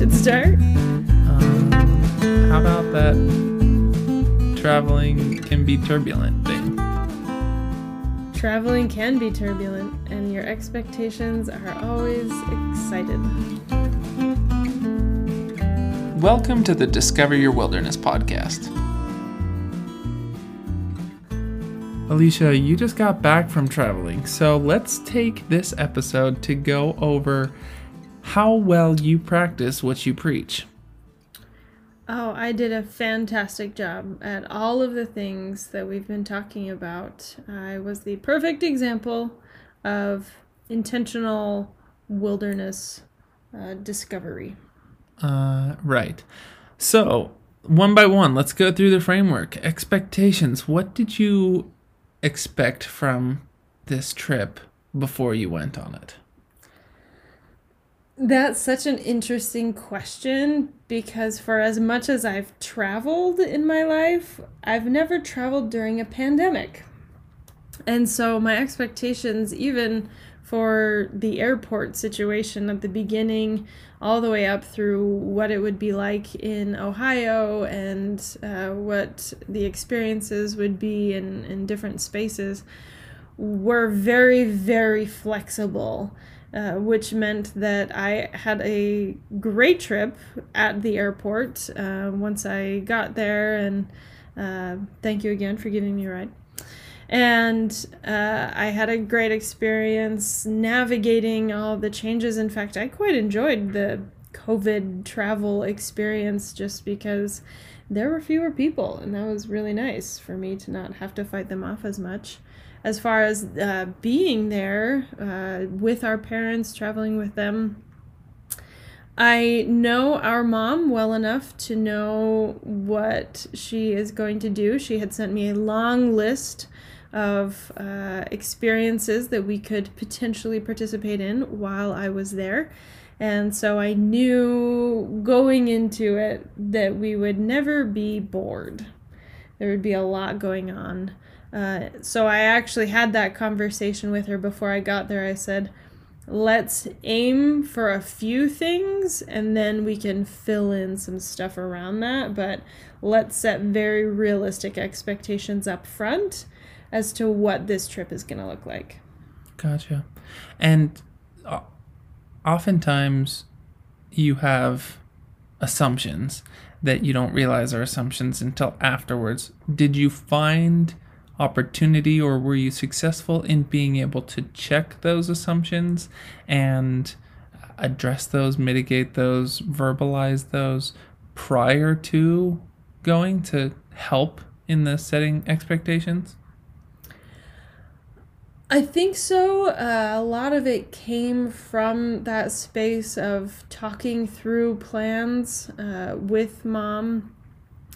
should start. Um, how about that traveling can be turbulent thing? Traveling can be turbulent, and your expectations are always excited. Welcome to the Discover Your Wilderness podcast. Alicia, you just got back from traveling, so let's take this episode to go over how well you practice what you preach. Oh, I did a fantastic job at all of the things that we've been talking about. I was the perfect example of intentional wilderness uh, discovery. Uh, right. So, one by one, let's go through the framework. Expectations. What did you expect from this trip before you went on it? That's such an interesting question because, for as much as I've traveled in my life, I've never traveled during a pandemic. And so, my expectations, even for the airport situation at the beginning, all the way up through what it would be like in Ohio and uh, what the experiences would be in, in different spaces, were very, very flexible uh, which meant that I had a great trip at the airport uh, once I got there. And uh, thank you again for giving me a ride. And uh, I had a great experience navigating all the changes. In fact, I quite enjoyed the COVID travel experience just because there were fewer people, and that was really nice for me to not have to fight them off as much as far as uh, being there uh, with our parents, traveling with them. I know our mom well enough to know what she is going to do. She had sent me a long list of uh, experiences that we could potentially participate in while I was there. And so I knew going into it that we would never be bored. There would be a lot going on. Uh, so I actually had that conversation with her before I got there. I said, let's aim for a few things and then we can fill in some stuff around that. But let's set very realistic expectations up front as to what this trip is going to look like. Gotcha. And uh, oftentimes you have assumptions that you don't realize are assumptions until afterwards. Did you find opportunity or were you successful in being able to check those assumptions and address those, mitigate those, verbalize those prior to going to help in the setting expectations? I think so. Uh, a lot of it came from that space of talking through plans uh, with mom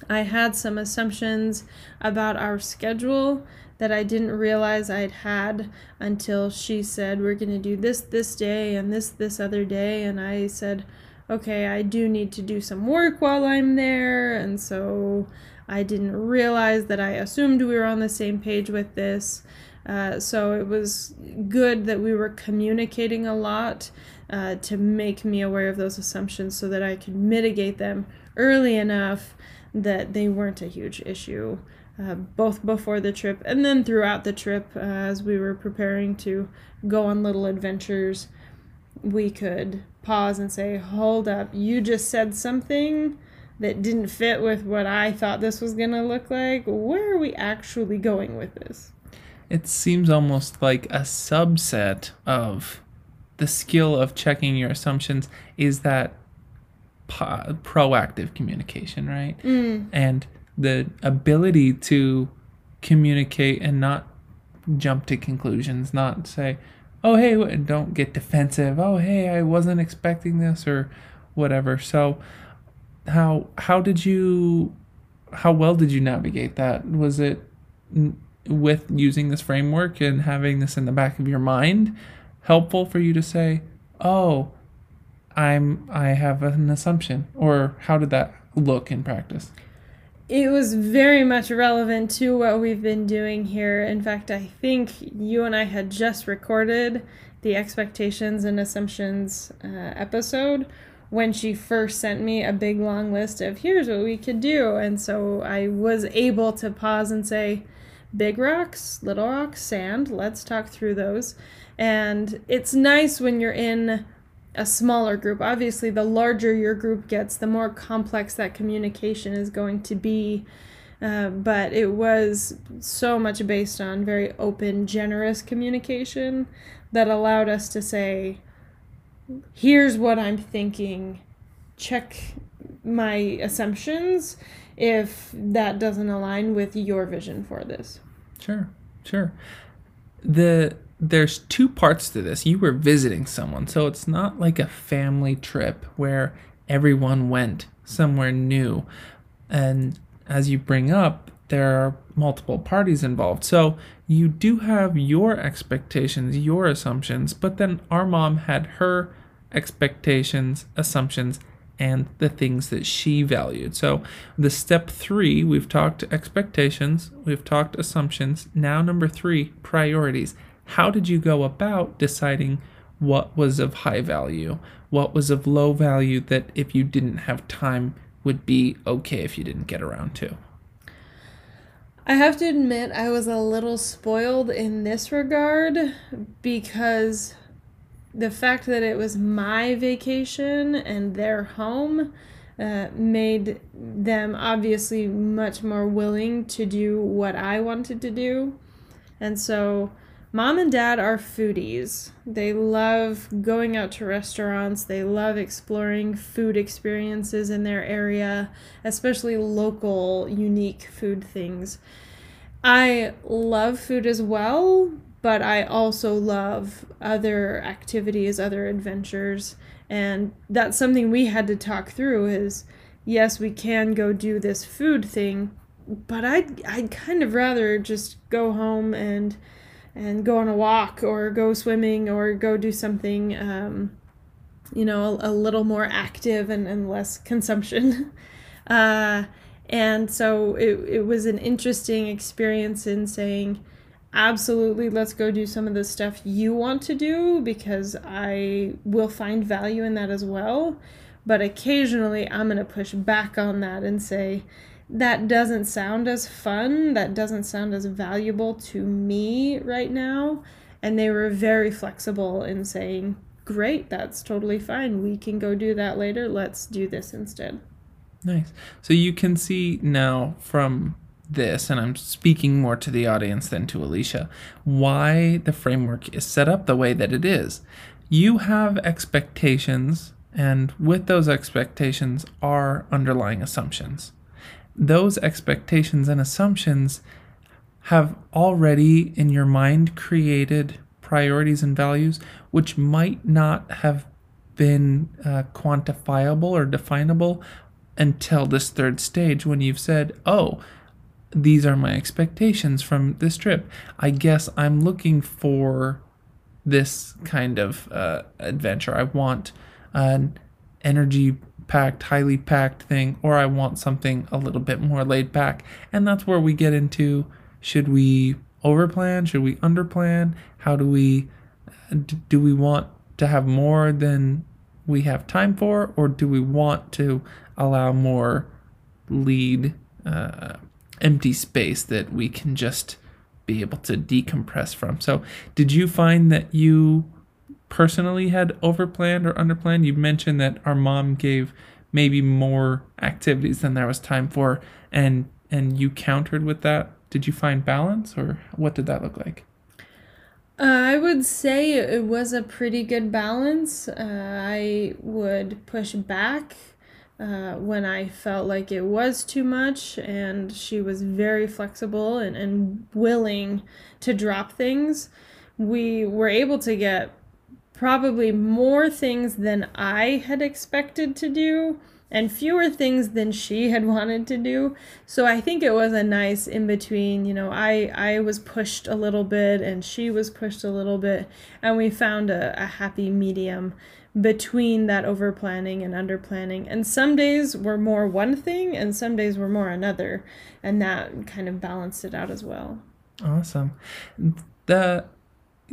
I had some assumptions about our schedule that I didn't realize I'd had until she said, We're going to do this this day and this this other day. And I said, Okay, I do need to do some work while I'm there. And so I didn't realize that I assumed we were on the same page with this. Uh, so it was good that we were communicating a lot uh, to make me aware of those assumptions so that I could mitigate them early enough that they weren't a huge issue, uh, both before the trip and then throughout the trip uh, as we were preparing to go on little adventures. We could pause and say, Hold up, you just said something that didn't fit with what I thought this was going to look like. Where are we actually going with this? It seems almost like a subset of the skill of checking your assumptions is that po- proactive communication, right? Mm. And the ability to communicate and not jump to conclusions, not say, "Oh, hey," don't get defensive. "Oh, hey, I wasn't expecting this," or whatever. So, how how did you how well did you navigate that? Was it with using this framework and having this in the back of your mind helpful for you to say, "Oh, I'm I have an assumption or how did that look in practice? It was very much relevant to what we've been doing here. In fact, I think you and I had just recorded the expectations and assumptions uh, episode when she first sent me a big long list of here's what we could do. And so I was able to pause and say, big rocks, little rocks, sand, let's talk through those. And it's nice when you're in a smaller group. Obviously, the larger your group gets, the more complex that communication is going to be. Uh, but it was so much based on very open, generous communication that allowed us to say, here's what I'm thinking, check my assumptions if that doesn't align with your vision for this. Sure, sure. The there's two parts to this. You were visiting someone, so it's not like a family trip where everyone went somewhere new. And as you bring up, there are multiple parties involved. So you do have your expectations, your assumptions, but then our mom had her expectations, assumptions, and the things that she valued. So, the step three, we've talked expectations, we've talked assumptions. Now, number three, priorities. How did you go about deciding what was of high value, what was of low value that if you didn't have time would be okay if you didn't get around to? I have to admit, I was a little spoiled in this regard because the fact that it was my vacation and their home uh, made them obviously much more willing to do what I wanted to do. And so Mom and dad are foodies. They love going out to restaurants. They love exploring food experiences in their area, especially local, unique food things. I love food as well, but I also love other activities, other adventures. And that's something we had to talk through is yes, we can go do this food thing, but I'd, I'd kind of rather just go home and and go on a walk or go swimming or go do something um, you know a, a, little more active and, and less consumption uh, and so it, it was an interesting experience in saying absolutely let's go do some of the stuff you want to do because i will find value in that as well but occasionally i'm going to push back on that and say that doesn't sound as fun, that doesn't sound as valuable to me right now. And they were very flexible in saying, Great, that's totally fine. We can go do that later. Let's do this instead. Nice. So you can see now from this, and I'm speaking more to the audience than to Alicia, why the framework is set up the way that it is. You have expectations, and with those expectations are underlying assumptions those expectations and assumptions have already in your mind created priorities and values which might not have been uh, quantifiable or definable until this third stage when you've said, oh, these are my expectations from this trip. I guess I'm looking for this kind of uh, adventure. I want an energy packed, highly packed thing, or I want something a little bit more laid back. And that's where we get into should we overplan? Should we underplan? How do we do we want to have more than we have time for, or do we want to allow more lead uh, empty space that we can just be able to decompress from? So, did you find that you personally had overplanned or underplanned? You mentioned that our mom gave maybe more activities than there was time for, and and you countered with that. Did you find balance, or what did that look like? Uh, I would say it was a pretty good balance. Uh, I would push back uh, when I felt like it was too much, and she was very flexible and, and willing to drop things. We were able to get probably more things than I had expected to do and fewer things than she had wanted to do. So I think it was a nice in between, you know, I I was pushed a little bit and she was pushed a little bit and we found a, a happy medium between that over planning and under planning. And some days were more one thing and some days were more another and that kind of balanced it out as well. Awesome. That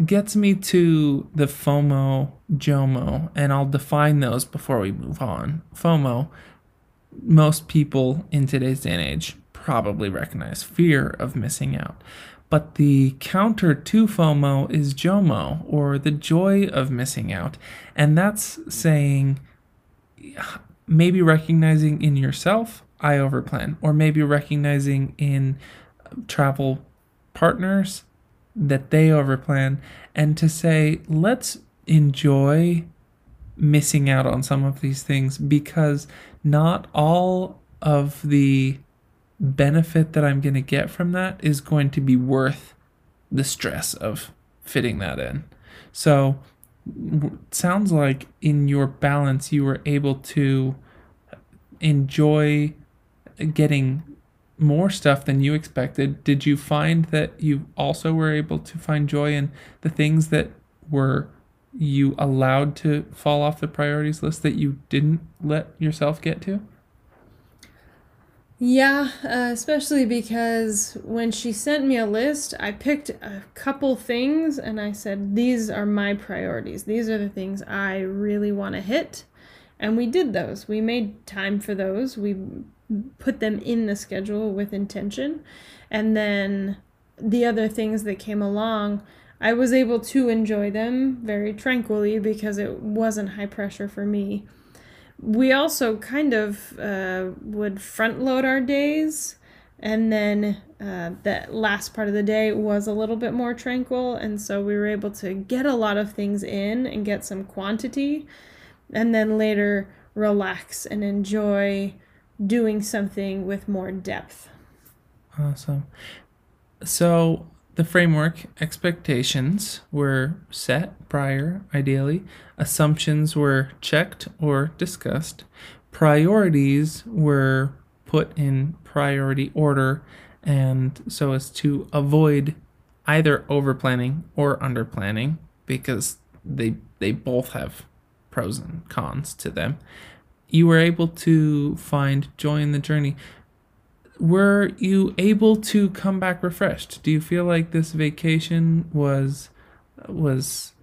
gets me to the FOMO, JOMO, and I'll define those before we move on. FOMO, most people in today's day and age probably recognize fear of missing out. But the counter to FOMO is JOMO, or the joy of missing out. And that's saying maybe recognizing in yourself, I overplan, or maybe recognizing in travel partners that they overplan, and to say, let's enjoy missing out on some of these things because not all of the benefit that I'm going to get from that is going to be worth the stress of fitting that in. So, sounds like in your balance, you were able to enjoy getting more stuff than you expected. Did you find that you also were able to find joy in the things that were you allowed to fall off the priorities list that you didn't let yourself get to? Yeah, uh, especially because when she sent me a list, I picked a couple things and I said, These are my priorities. These are the things I really want to hit. And we did those. We made time for those. We put them in the schedule with intention. And then the other things that came along, I was able to enjoy them very tranquilly because it wasn't high pressure for me we also kind of uh, would front load our days and then uh, the last part of the day was a little bit more tranquil and so we were able to get a lot of things in and get some quantity and then later relax and enjoy doing something with more depth. Awesome. So the framework expectations were set prior, ideally. Assumptions were checked or discussed. Priorities were put in priority order, and so as to avoid either over planning or under planning because they they both have pros and cons to them. You were able to find joy in the journey were you able to come back refreshed? Do you feel like this vacation was was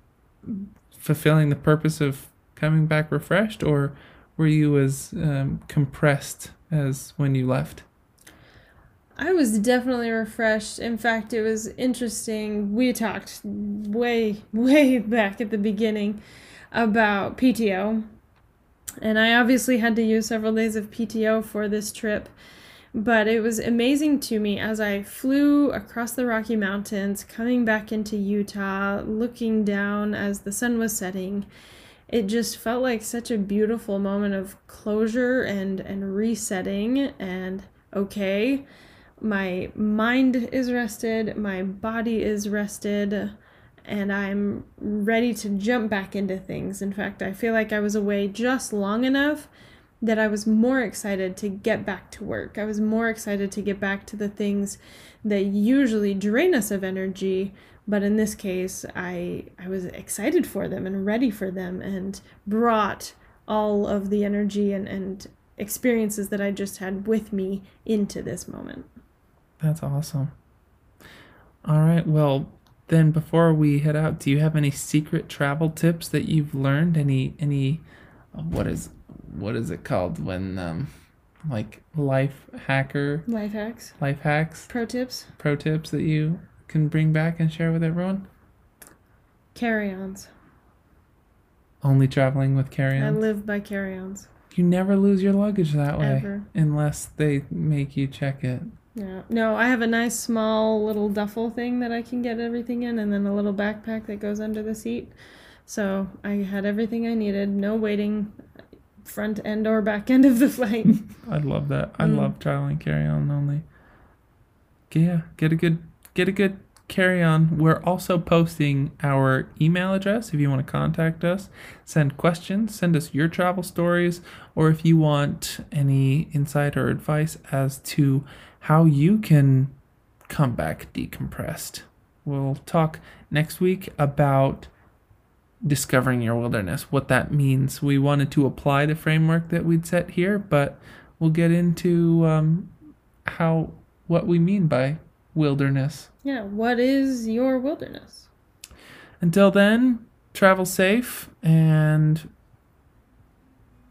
fulfilling the purpose of coming back refreshed, or were you as um, compressed as when you left? I was definitely refreshed. In fact, it was interesting. We talked way, way back at the beginning about PTO. And I obviously had to use several days of PTO for this trip. But it was amazing to me as I flew across the Rocky Mountains, coming back into Utah, looking down as the sun was setting. It just felt like such a beautiful moment of closure and, and resetting and okay. My mind is rested, my body is rested, and I'm ready to jump back into things. In fact, I feel like I was away just long enough that I was more excited to get back to work. I was more excited to get back to the things that usually drain us of energy, but in this case, I I was excited for them and ready for them and brought all of the energy and, and experiences that I just had with me into this moment. That's awesome. All right, well, then before we head out, do you have any secret travel tips that you've learned? Any any uh, what is what is it called when um like life hacker life hacks? life hacks? Pro tips? Pro tips that you can bring back and share with everyone? Carry-ons. Only traveling with carry-ons? I live by carry-ons. You never lose your luggage that way Ever. unless they make you check it. Yeah. No i have a nice small little duffel thing that i can get everything in and then a little backpack that goes under the seat. So i had everything i needed. No waiting front end or back end of the flight. I love that. I mm. love traveling carry on only. Yeah, get a good get a good carry on. We're also posting our email address if you want to contact us, send questions, send us your travel stories, or if you want any insight or advice as to how you can come back decompressed. We'll talk next week about discovering your wilderness, what that means. We wanted to apply the framework that we'd set here, but we'll get into um, how what we mean by wilderness. Yeah, what is your wilderness? Until then, travel safe and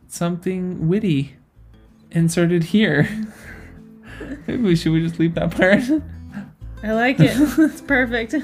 something witty inserted here. Maybe we should we just leave that part? I like it. it's perfect.